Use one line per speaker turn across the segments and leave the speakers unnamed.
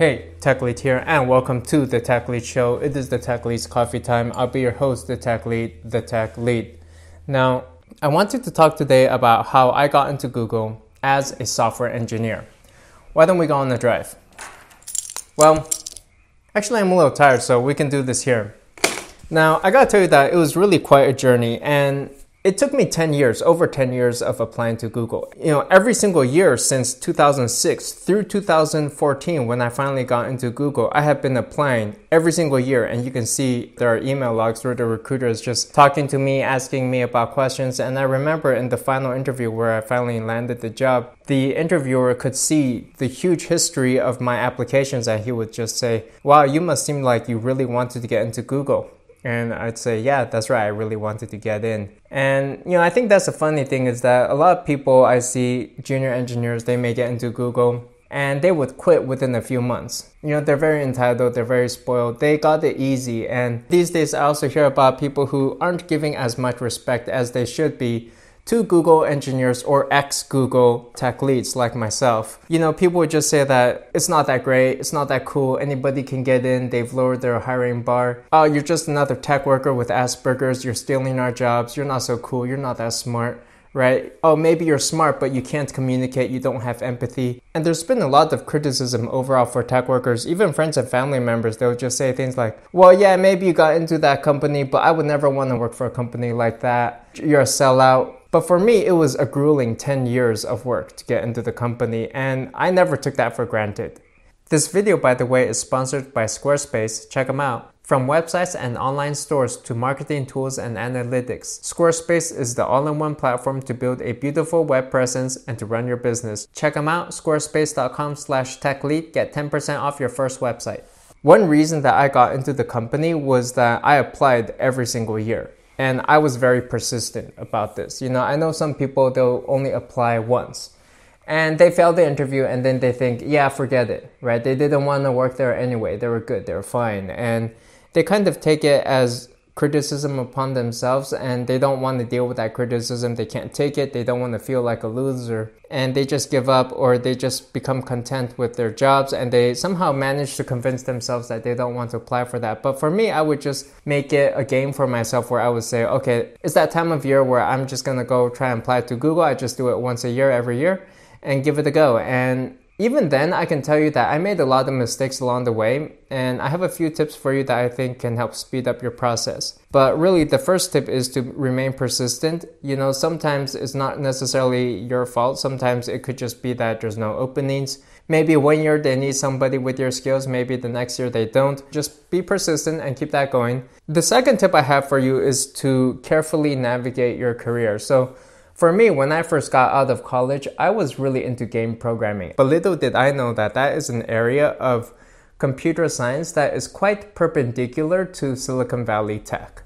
Hey, Tech Lead here, and welcome to the Tech Lead Show. It is the Tech Lead's coffee time. I'll be your host, the Tech Lead, the Tech Lead. Now, I wanted to talk today about how I got into Google as a software engineer. Why don't we go on the drive? Well, actually, I'm a little tired, so we can do this here. Now, I gotta tell you that it was really quite a journey, and it took me 10 years, over 10 years of applying to Google. You know, every single year since 2006 through 2014, when I finally got into Google, I have been applying every single year. And you can see there are email logs where the recruiters just talking to me, asking me about questions. And I remember in the final interview where I finally landed the job, the interviewer could see the huge history of my applications. And he would just say, Wow, you must seem like you really wanted to get into Google. And I'd say, yeah, that's right. I really wanted to get in. And, you know, I think that's the funny thing is that a lot of people I see, junior engineers, they may get into Google and they would quit within a few months. You know, they're very entitled, they're very spoiled, they got it easy. And these days, I also hear about people who aren't giving as much respect as they should be to Google engineers or ex Google tech leads like myself. You know, people would just say that it's not that great, it's not that cool, anybody can get in, they've lowered their hiring bar. Oh, you're just another tech worker with Asperger's, you're stealing our jobs, you're not so cool, you're not that smart right? Oh, maybe you're smart, but you can't communicate, you don't have empathy. And there's been a lot of criticism overall for tech workers, even friends and family members. They'll just say things like, well, yeah, maybe you got into that company, but I would never want to work for a company like that. You're a sellout. But for me, it was a grueling 10 years of work to get into the company, and I never took that for granted. This video, by the way, is sponsored by Squarespace. Check them out. From websites and online stores to marketing tools and analytics, Squarespace is the all in one platform to build a beautiful web presence and to run your business. Check them out, squarespace.com slash techlead. Get 10% off your first website. One reason that I got into the company was that I applied every single year. And I was very persistent about this. You know, I know some people, they'll only apply once and they fail the interview and then they think, yeah, forget it, right? They didn't want to work there anyway. They were good, they were fine. And they kind of take it as criticism upon themselves and they don't want to deal with that criticism. They can't take it. They don't want to feel like a loser and they just give up or they just become content with their jobs and they somehow manage to convince themselves that they don't want to apply for that. But for me, I would just make it a game for myself where I would say, okay, it's that time of year where I'm just going to go try and apply to Google. I just do it once a year, every year and give it a go. And even then, I can tell you that I made a lot of mistakes along the way, and I have a few tips for you that I think can help speed up your process. But really, the first tip is to remain persistent. You know, sometimes it's not necessarily your fault, sometimes it could just be that there's no openings. Maybe one year they need somebody with your skills, maybe the next year they don't. Just be persistent and keep that going. The second tip I have for you is to carefully navigate your career. So, for me, when I first got out of college, I was really into game programming. But little did I know that that is an area of computer science that is quite perpendicular to Silicon Valley tech,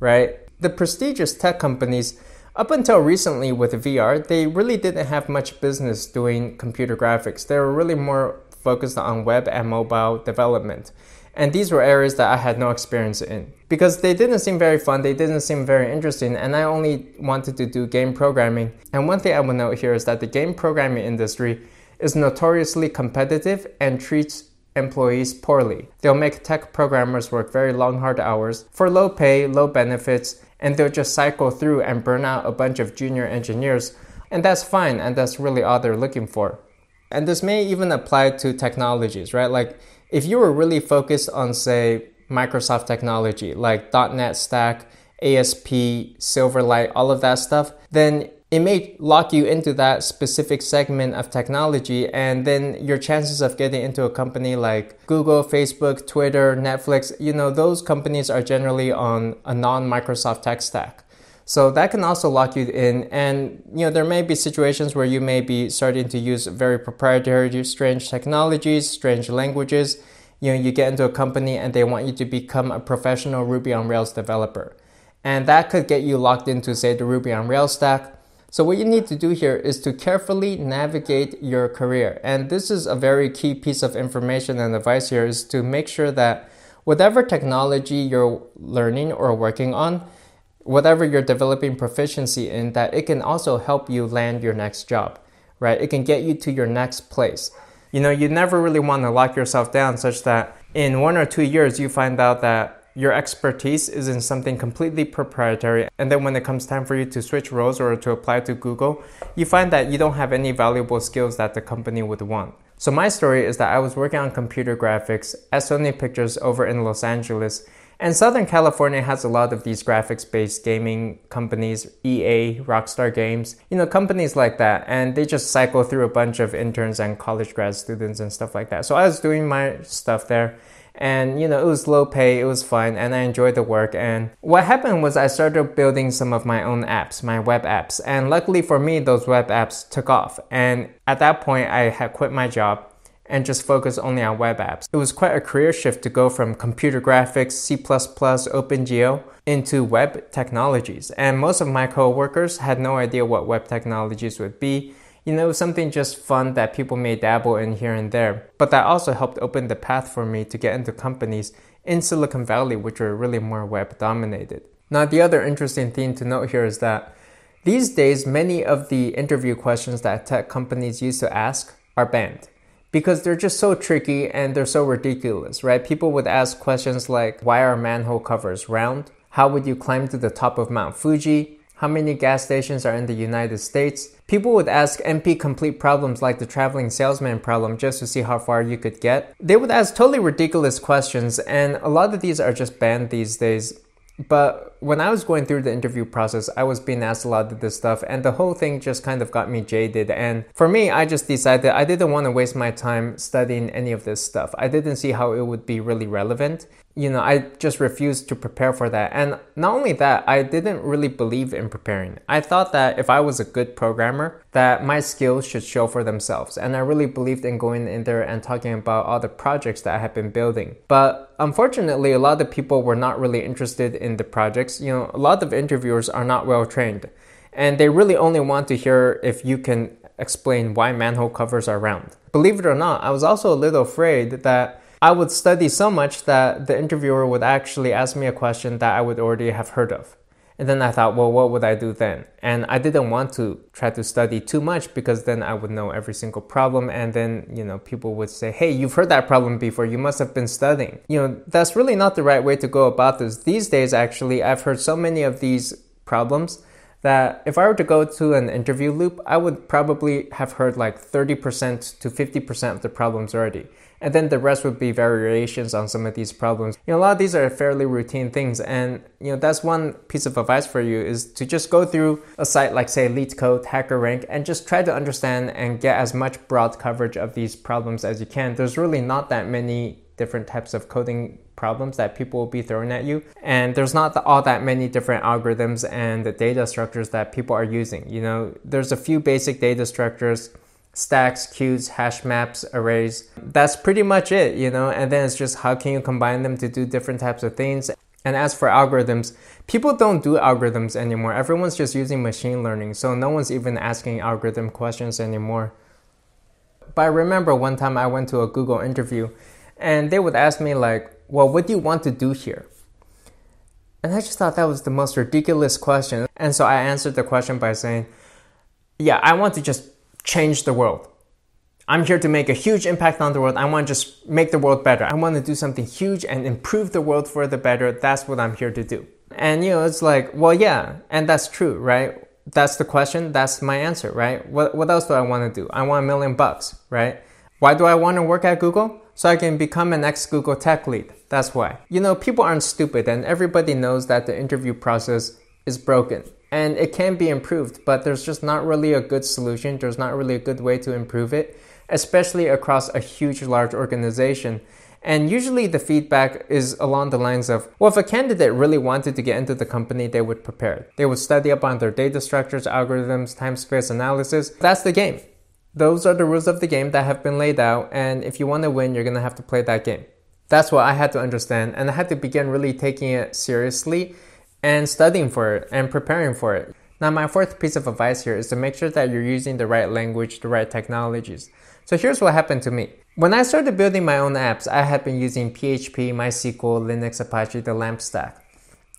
right? The prestigious tech companies, up until recently with VR, they really didn't have much business doing computer graphics. They were really more focused on web and mobile development. And these were areas that I had no experience in because they didn't seem very fun, they didn't seem very interesting, and I only wanted to do game programming. And one thing I will note here is that the game programming industry is notoriously competitive and treats employees poorly. They'll make tech programmers work very long, hard hours for low pay, low benefits, and they'll just cycle through and burn out a bunch of junior engineers. And that's fine, and that's really all they're looking for. And this may even apply to technologies, right? Like if you were really focused on, say, Microsoft technology like .NET Stack, ASP, Silverlight, all of that stuff, then it may lock you into that specific segment of technology, and then your chances of getting into a company like Google, Facebook, Twitter, Netflix, you know, those companies are generally on a non Microsoft tech stack. So that can also lock you in. And you know, there may be situations where you may be starting to use very proprietary, strange technologies, strange languages. You know, you get into a company and they want you to become a professional Ruby on Rails developer. And that could get you locked into, say, the Ruby on Rails stack. So, what you need to do here is to carefully navigate your career. And this is a very key piece of information and advice here is to make sure that whatever technology you're learning or working on, whatever you're developing proficiency in, that it can also help you land your next job, right? It can get you to your next place. You know, you never really want to lock yourself down such that in one or two years you find out that your expertise is in something completely proprietary. And then when it comes time for you to switch roles or to apply to Google, you find that you don't have any valuable skills that the company would want. So my story is that I was working on computer graphics at Sony Pictures over in Los Angeles. And Southern California has a lot of these graphics based gaming companies, EA, Rockstar Games, you know, companies like that. And they just cycle through a bunch of interns and college grad students and stuff like that. So I was doing my stuff there. And you know it was low pay it was fun and i enjoyed the work. And what happened was i started building some of my own apps my web apps. And luckily for me those web apps took off. And at that point i had quit my job and just focus only on web apps it was quite a career shift to go from computer graphics c++ opengl into web technologies and most of my coworkers had no idea what web technologies would be you know, something just fun that people may dabble in here and there. But that also helped open the path for me to get into companies in Silicon Valley, which are really more web dominated. Now, the other interesting thing to note here is that these days, many of the interview questions that tech companies used to ask are banned because they're just so tricky and they're so ridiculous, right? People would ask questions like, why are manhole covers round? How would you climb to the top of Mount Fuji? How many gas stations are in the United States? People would ask NP complete problems like the traveling salesman problem just to see how far you could get. They would ask totally ridiculous questions, and a lot of these are just banned these days. But when I was going through the interview process, I was being asked a lot of this stuff, and the whole thing just kind of got me jaded. And for me, I just decided I didn't want to waste my time studying any of this stuff. I didn't see how it would be really relevant you know, I just refused to prepare for that. And not only that, I didn't really believe in preparing. I thought that if I was a good programmer, that my skills should show for themselves. And I really believed in going in there and talking about all the projects that I had been building. But unfortunately, a lot of people were not really interested in the projects. You know, a lot of interviewers are not well trained. And they really only want to hear if you can explain why manhole covers are round. Believe it or not, I was also a little afraid that I would study so much that the interviewer would actually ask me a question that I would already have heard of. And then I thought, well, what would I do then? And I didn't want to try to study too much because then I would know every single problem. And then, you know, people would say, hey, you've heard that problem before. You must have been studying. You know, that's really not the right way to go about this. These days, actually, I've heard so many of these problems that if I were to go to an interview loop, I would probably have heard like 30% to 50% of the problems already and then the rest would be variations on some of these problems. You know, a lot of these are fairly routine things, and you know that's one piece of advice for you is to just go through a site like say LeetCode, HackerRank, and just try to understand and get as much broad coverage of these problems as you can. There's really not that many different types of coding problems that people will be throwing at you and there's not all that many different algorithms and the data structures that people are using you know there's a few basic data structures stacks, queues, hash maps, arrays. That's pretty much it, you know, and then it's just how can you combine them to do different types of things. And as for algorithms, people don't do algorithms anymore. Everyone's just using machine learning, so no one's even asking algorithm questions anymore. But I remember one time I went to a Google interview and they would ask me like, "Well, what do you want to do here?" And I just thought that was the most ridiculous question. And so I answered the question by saying, "Yeah, I want to just change the world. I'm here to make a huge impact on the world. I want to just make the world better. I want to do something huge and improve the world for the better. That's what I'm here to do. And you know, it's like, well, yeah, and that's true, right? That's the question. That's my answer, right? What, what else do I want to do? I want a million bucks, right? Why do I want to work at Google? So I can become an ex Google tech lead. That's why. You know, people aren't stupid and everybody knows that the interview process is broken and it can be improved, but there's just not really a good solution. There's not really a good way to improve it, especially across a huge, large organization. And usually the feedback is along the lines of, well, if a candidate really wanted to get into the company, they would prepare. They would study up on their data structures, algorithms, time space analysis. That's the game. Those are the rules of the game that have been laid out. And if you want to win, you're going to have to play that game. That's what I had to understand. And I had to begin really taking it seriously and studying for it and preparing for it. Now, my fourth piece of advice here is to make sure that you're using the right language, the right technologies. So here's what happened to me. When I started building my own apps, I had been using PHP, MySQL, Linux, Apache, the LAMP stack.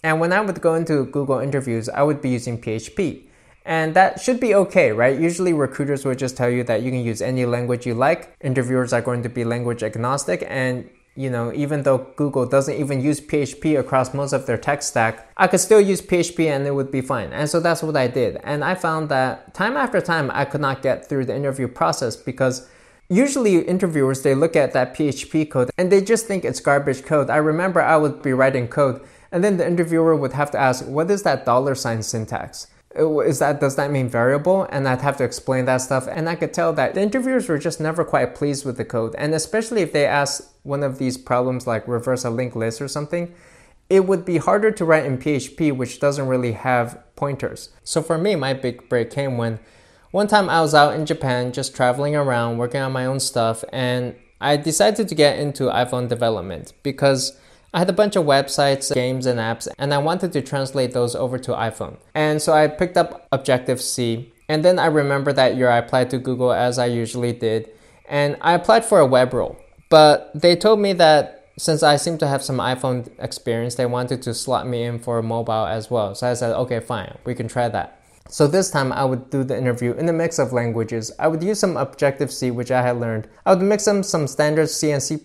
And when I would go into Google interviews, I would be using PHP. And that should be okay, right? Usually recruiters would just tell you that you can use any language you like. Interviewers are going to be language agnostic and you know, even though Google doesn't even use PHP across most of their tech stack, I could still use PHP and it would be fine. And so that's what I did. And I found that time after time, I could not get through the interview process because usually interviewers, they look at that PHP code and they just think it's garbage code. I remember I would be writing code and then the interviewer would have to ask, what is that dollar sign syntax? Is that does that mean variable? And i'd have to explain that stuff. And i could tell that the interviewers were just never quite pleased with the code. And especially if they asked one of these problems like reverse a linked list or something it would be harder to write in php which doesn't really have pointers. So for me my big break came when one time i was out in japan just traveling around working on my own stuff and i decided to get into iphone development because I had a bunch of websites, games, and apps, and I wanted to translate those over to iPhone. And so I picked up Objective C. And then I remember that year I applied to Google as I usually did. And I applied for a web role. But they told me that since I seem to have some iPhone experience, they wanted to slot me in for mobile as well. So I said, okay, fine, we can try that. So this time I would do the interview in a mix of languages. I would use some Objective C, which I had learned. I would mix in some standard C and C++.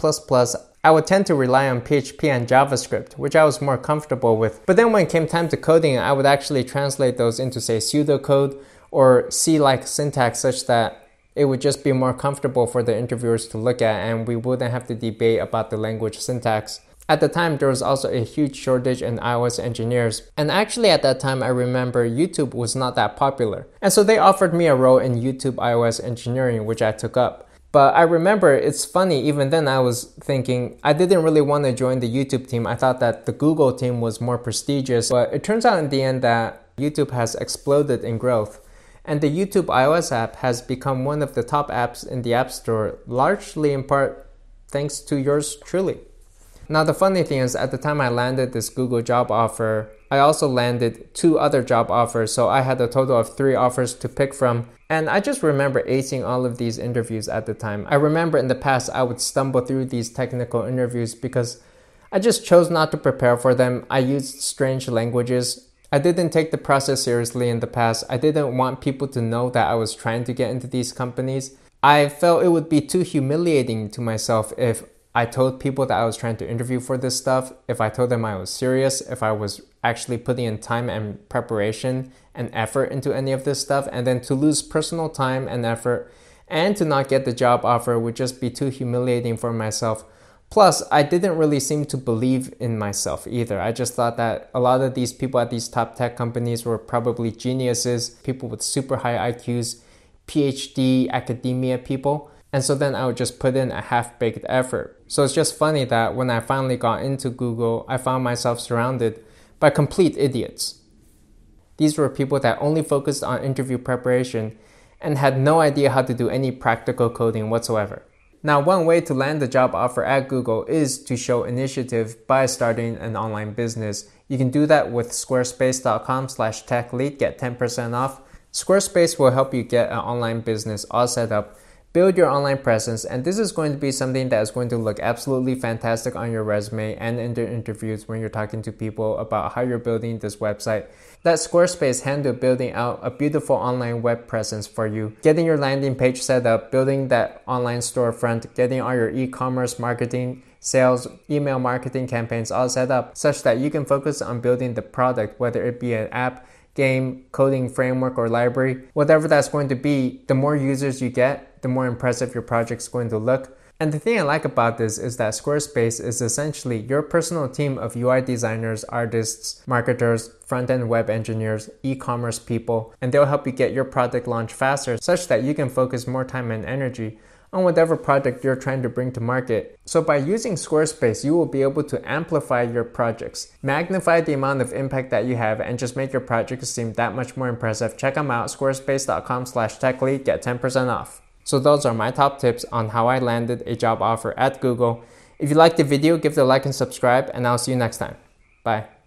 I would tend to rely on PHP and JavaScript, which I was more comfortable with. But then when it came time to coding, I would actually translate those into, say, pseudocode or C like syntax such that it would just be more comfortable for the interviewers to look at and we wouldn't have to debate about the language syntax. At the time, there was also a huge shortage in iOS engineers. And actually, at that time, I remember YouTube was not that popular. And so they offered me a role in YouTube iOS engineering, which I took up. But I remember it's funny, even then I was thinking I didn't really want to join the YouTube team. I thought that the Google team was more prestigious. But it turns out in the end that YouTube has exploded in growth. And the YouTube iOS app has become one of the top apps in the App Store, largely in part thanks to yours truly. Now, the funny thing is, at the time I landed this Google job offer, I also landed two other job offers, so I had a total of three offers to pick from. And I just remember acing all of these interviews at the time. I remember in the past I would stumble through these technical interviews because I just chose not to prepare for them. I used strange languages. I didn't take the process seriously in the past. I didn't want people to know that I was trying to get into these companies. I felt it would be too humiliating to myself if I told people that I was trying to interview for this stuff, if I told them I was serious, if I was actually putting in time and preparation and effort into any of this stuff, and then to lose personal time and effort and to not get the job offer would just be too humiliating for myself. Plus, I didn't really seem to believe in myself either. I just thought that a lot of these people at these top tech companies were probably geniuses, people with super high IQs, PhD academia people. And so then I would just put in a half baked effort. So it's just funny that when I finally got into Google, I found myself surrounded by complete idiots. These were people that only focused on interview preparation and had no idea how to do any practical coding whatsoever. Now, one way to land a job offer at Google is to show initiative by starting an online business. You can do that with squarespace.com slash techlead, get 10% off. Squarespace will help you get an online business all set up build your online presence and this is going to be something that is going to look absolutely fantastic on your resume and in the interviews when you're talking to people about how you're building this website. Let squarespace handle building out a beautiful online web presence for you. Getting your landing page set up building that online storefront getting all your e-commerce marketing sales email marketing campaigns all set up such that you can focus on building the product whether it be an app game, coding framework, or library, whatever that's going to be, the more users you get, the more impressive your project's going to look. And the thing I like about this is that Squarespace is essentially your personal team of UI designers, artists, marketers, front end web engineers, e commerce people, and they'll help you get your product launched faster such that you can focus more time and energy on whatever project you're trying to bring to market. So by using Squarespace, you will be able to amplify your projects, magnify the amount of impact that you have, and just make your projects seem that much more impressive. Check them out, squarespace.com slash techlead, get 10% off. So those are my top tips on how I landed a job offer at Google. If you liked the video, give it a like and subscribe, and I'll see you next time. Bye.